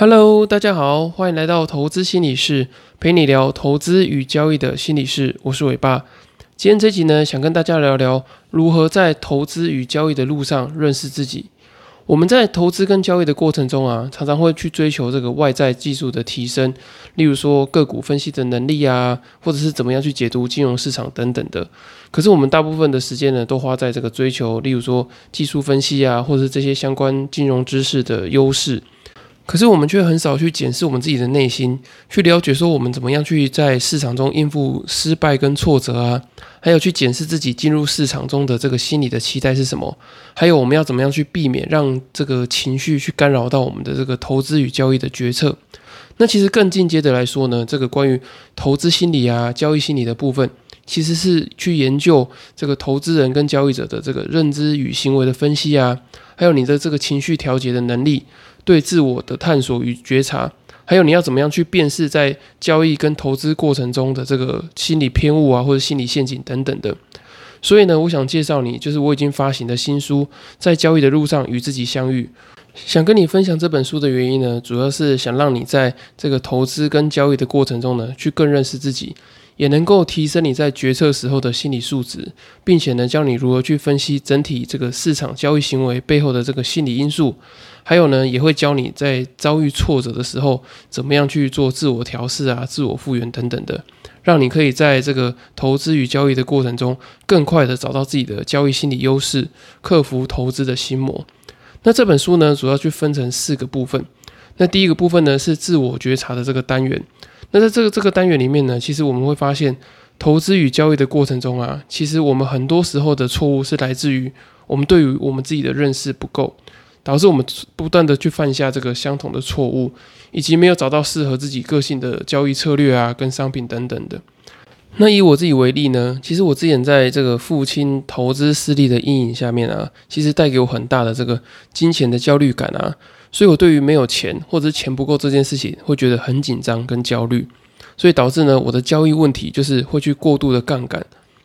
Hello，大家好，欢迎来到投资心理室，陪你聊投资与交易的心理室。我是伟爸。今天这集呢，想跟大家聊聊如何在投资与交易的路上认识自己。我们在投资跟交易的过程中啊，常常会去追求这个外在技术的提升，例如说个股分析的能力啊，或者是怎么样去解读金融市场等等的。可是我们大部分的时间呢，都花在这个追求，例如说技术分析啊，或者是这些相关金融知识的优势。可是我们却很少去检视我们自己的内心，去了解说我们怎么样去在市场中应付失败跟挫折啊，还有去检视自己进入市场中的这个心理的期待是什么，还有我们要怎么样去避免让这个情绪去干扰到我们的这个投资与交易的决策。那其实更进阶的来说呢，这个关于投资心理啊、交易心理的部分，其实是去研究这个投资人跟交易者的这个认知与行为的分析啊，还有你的这个情绪调节的能力。对自我的探索与觉察，还有你要怎么样去辨识在交易跟投资过程中的这个心理偏误啊，或者心理陷阱等等的。所以呢，我想介绍你，就是我已经发行的新书《在交易的路上与自己相遇》。想跟你分享这本书的原因呢，主要是想让你在这个投资跟交易的过程中呢，去更认识自己。也能够提升你在决策时候的心理素质，并且呢，教你如何去分析整体这个市场交易行为背后的这个心理因素，还有呢，也会教你在遭遇挫折的时候，怎么样去做自我调试啊、自我复原等等的，让你可以在这个投资与交易的过程中，更快的找到自己的交易心理优势，克服投资的心魔。那这本书呢，主要去分成四个部分。那第一个部分呢，是自我觉察的这个单元。那在这个这个单元里面呢，其实我们会发现，投资与交易的过程中啊，其实我们很多时候的错误是来自于我们对于我们自己的认识不够，导致我们不断的去犯下这个相同的错误，以及没有找到适合自己个性的交易策略啊，跟商品等等的。那以我自己为例呢，其实我之前在这个父亲投资失利的阴影下面啊，其实带给我很大的这个金钱的焦虑感啊。所以，我对于没有钱或者钱不够这件事情，会觉得很紧张跟焦虑，所以导致呢，我的交易问题就是会去过度的杠杆，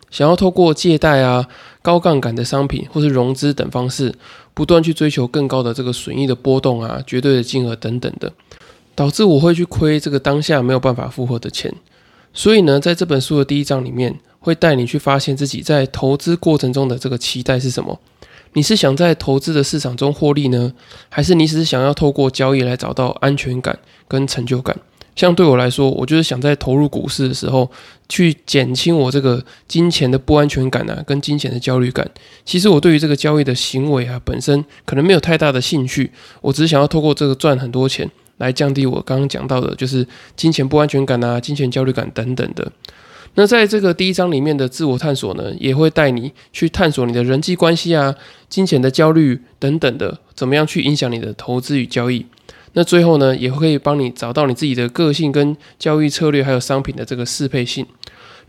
想要透过借贷啊、高杠杆的商品或是融资等方式，不断去追求更高的这个损益的波动啊、绝对的金额等等的，导致我会去亏这个当下没有办法负荷的钱。所以呢，在这本书的第一章里面，会带你去发现自己在投资过程中的这个期待是什么。你是想在投资的市场中获利呢，还是你只是想要透过交易来找到安全感跟成就感？像对我来说，我就是想在投入股市的时候，去减轻我这个金钱的不安全感啊，跟金钱的焦虑感。其实我对于这个交易的行为啊，本身可能没有太大的兴趣，我只是想要透过这个赚很多钱，来降低我刚刚讲到的，就是金钱不安全感啊、金钱焦虑感等等的。那在这个第一章里面的自我探索呢，也会带你去探索你的人际关系啊、金钱的焦虑等等的，怎么样去影响你的投资与交易。那最后呢，也会帮你找到你自己的个性跟交易策略，还有商品的这个适配性。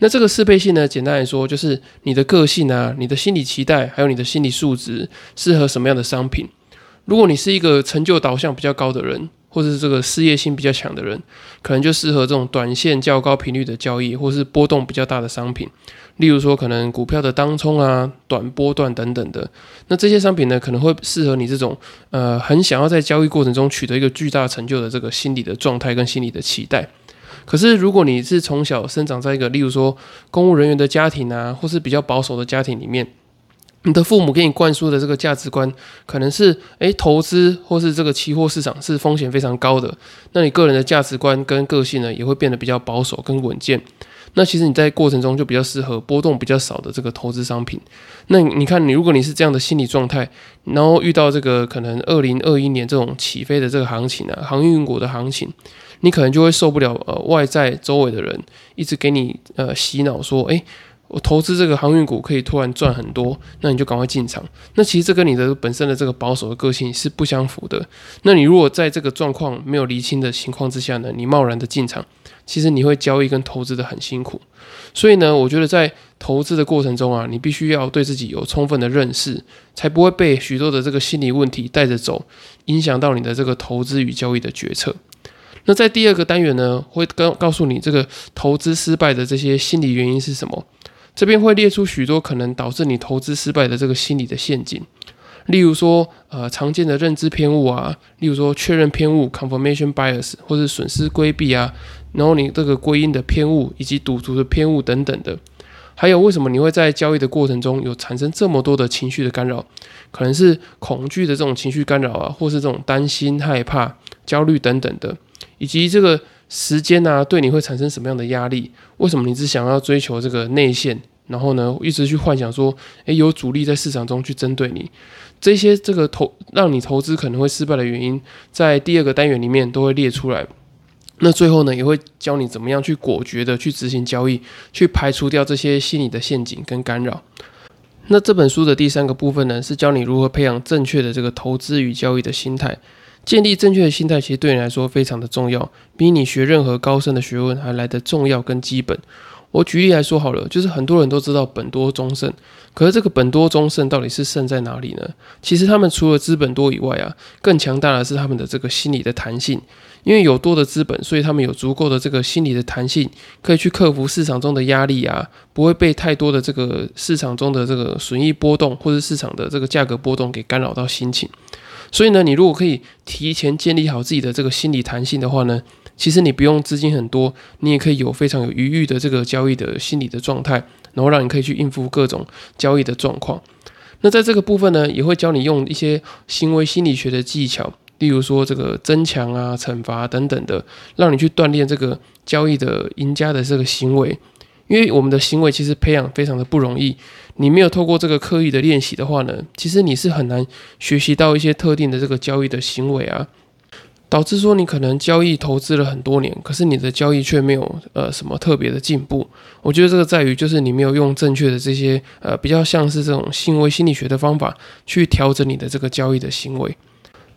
那这个适配性呢，简单来说就是你的个性啊、你的心理期待，还有你的心理素质，适合什么样的商品。如果你是一个成就导向比较高的人。或者是这个事业心比较强的人，可能就适合这种短线较高频率的交易，或是波动比较大的商品，例如说可能股票的当冲啊、短波段等等的。那这些商品呢，可能会适合你这种呃很想要在交易过程中取得一个巨大成就的这个心理的状态跟心理的期待。可是如果你是从小生长在一个例如说公务人员的家庭啊，或是比较保守的家庭里面。你的父母给你灌输的这个价值观，可能是诶投资或是这个期货市场是风险非常高的。那你个人的价值观跟个性呢，也会变得比较保守跟稳健。那其实你在过程中就比较适合波动比较少的这个投资商品。那你看，你如果你是这样的心理状态，然后遇到这个可能二零二一年这种起飞的这个行情啊，航运股的行情，你可能就会受不了呃外在周围的人一直给你呃洗脑说，诶。我投资这个航运股可以突然赚很多，那你就赶快进场。那其实这跟你的本身的这个保守的个性是不相符的。那你如果在这个状况没有厘清的情况之下呢，你贸然的进场，其实你会交易跟投资的很辛苦。所以呢，我觉得在投资的过程中啊，你必须要对自己有充分的认识，才不会被许多的这个心理问题带着走，影响到你的这个投资与交易的决策。那在第二个单元呢，会告告诉你这个投资失败的这些心理原因是什么。这边会列出许多可能导致你投资失败的这个心理的陷阱，例如说，呃，常见的认知偏误啊，例如说确认偏误 （confirmation bias） 或者损失规避啊，然后你这个归因的偏误以及赌徒的偏误等等的。还有，为什么你会在交易的过程中有产生这么多的情绪的干扰？可能是恐惧的这种情绪干扰啊，或是这种担心、害怕、焦虑等等的，以及这个时间啊，对你会产生什么样的压力？为什么你只想要追求这个内线，然后呢，一直去幻想说，诶，有主力在市场中去针对你？这些这个投让你投资可能会失败的原因，在第二个单元里面都会列出来。那最后呢，也会教你怎么样去果决的去执行交易，去排除掉这些心理的陷阱跟干扰。那这本书的第三个部分呢，是教你如何培养正确的这个投资与交易的心态。建立正确的心态，其实对你来说非常的重要，比你学任何高深的学问还来得重要跟基本。我举例来说好了，就是很多人都知道本多中胜，可是这个本多中胜到底是胜在哪里呢？其实他们除了资本多以外啊，更强大的是他们的这个心理的弹性。因为有多的资本，所以他们有足够的这个心理的弹性，可以去克服市场中的压力啊，不会被太多的这个市场中的这个损益波动或者市场的这个价格波动给干扰到心情。所以呢，你如果可以提前建立好自己的这个心理弹性的话呢，其实你不用资金很多，你也可以有非常有余裕的这个交易的心理的状态，然后让你可以去应付各种交易的状况。那在这个部分呢，也会教你用一些行为心理学的技巧。例如说这个增强啊、惩罚等等的，让你去锻炼这个交易的赢家的这个行为，因为我们的行为其实培养非常的不容易。你没有透过这个刻意的练习的话呢，其实你是很难学习到一些特定的这个交易的行为啊，导致说你可能交易投资了很多年，可是你的交易却没有呃什么特别的进步。我觉得这个在于就是你没有用正确的这些呃比较像是这种行为心理学的方法去调整你的这个交易的行为。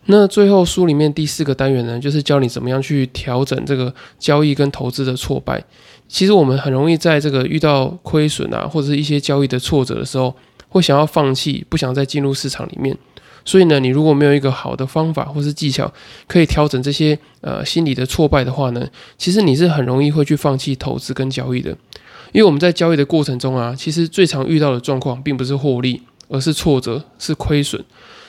那最后书里面第四个单元呢，就是教你怎么样去调整这个交易跟投资的挫败。其实我们很容易在这个遇到亏损啊，或者是一些交易的挫折的时候，会想要放弃，不想再进入市场里面。所以呢，你如果没有一个好的方法或是技巧，可以调整这些呃心理的挫败的话呢，其实你是很容易会去放弃投资跟交易的。因为我们在交易的过程中啊，其实最常遇到的状况，并不是获利，而是挫折，是亏损。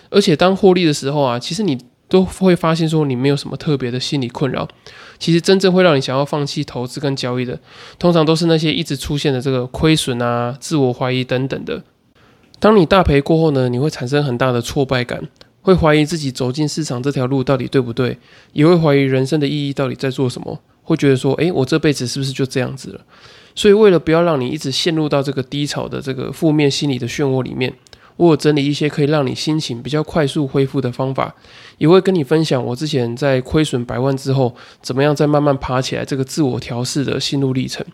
而且当获利的时候啊，其实你都会发现说你没有什么特别的心理困扰。其实真正会让你想要放弃投资跟交易的，通常都是那些一直出现的这个亏损啊、自我怀疑等等的。当你大赔过后呢，你会产生很大的挫败感，会怀疑自己走进市场这条路到底对不对，也会怀疑人生的意义到底在做什么，会觉得说，诶，我这辈子是不是就这样子了？所以为了不要让你一直陷入到这个低潮的这个负面心理的漩涡里面。我有整理一些可以让你心情比较快速恢复的方法，也会跟你分享我之前在亏损百万之后，怎么样再慢慢爬起来这个自我调试的心路历程。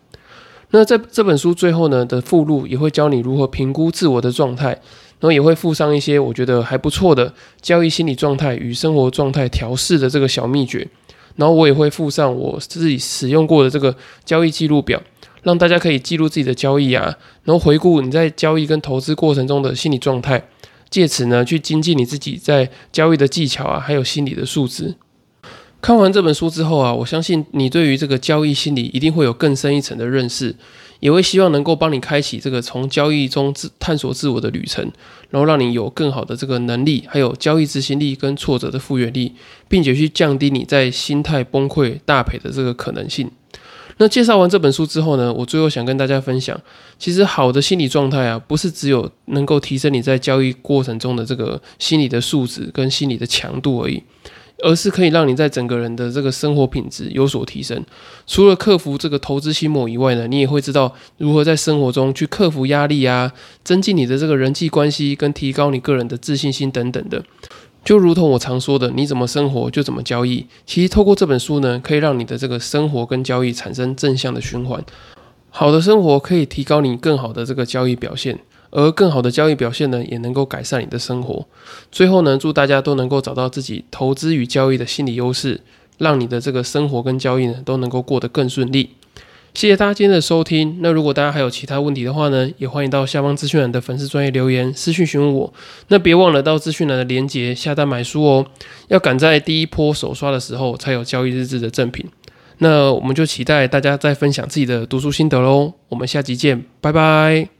那在这本书最后呢的附录也会教你如何评估自我的状态，然后也会附上一些我觉得还不错的交易心理状态与生活状态调试的这个小秘诀，然后我也会附上我自己使用过的这个交易记录表。让大家可以记录自己的交易啊，然后回顾你在交易跟投资过程中的心理状态，借此呢去精进你自己在交易的技巧啊，还有心理的素质。看完这本书之后啊，我相信你对于这个交易心理一定会有更深一层的认识，也会希望能够帮你开启这个从交易中自探索自我的旅程，然后让你有更好的这个能力，还有交易执行力跟挫折的复原力，并且去降低你在心态崩溃大赔的这个可能性。那介绍完这本书之后呢，我最后想跟大家分享，其实好的心理状态啊，不是只有能够提升你在交易过程中的这个心理的素质跟心理的强度而已，而是可以让你在整个人的这个生活品质有所提升。除了克服这个投资心魔以外呢，你也会知道如何在生活中去克服压力啊，增进你的这个人际关系跟提高你个人的自信心等等的。就如同我常说的，你怎么生活就怎么交易。其实透过这本书呢，可以让你的这个生活跟交易产生正向的循环。好的生活可以提高你更好的这个交易表现，而更好的交易表现呢，也能够改善你的生活。最后呢，祝大家都能够找到自己投资与交易的心理优势，让你的这个生活跟交易呢，都能够过得更顺利。谢谢大家今天的收听。那如果大家还有其他问题的话呢，也欢迎到下方资讯栏的粉丝专业留言私讯询问我。那别忘了到资讯栏的链接下单买书哦，要赶在第一波首刷的时候才有交易日志的赠品。那我们就期待大家再分享自己的读书心得喽。我们下集见，拜拜。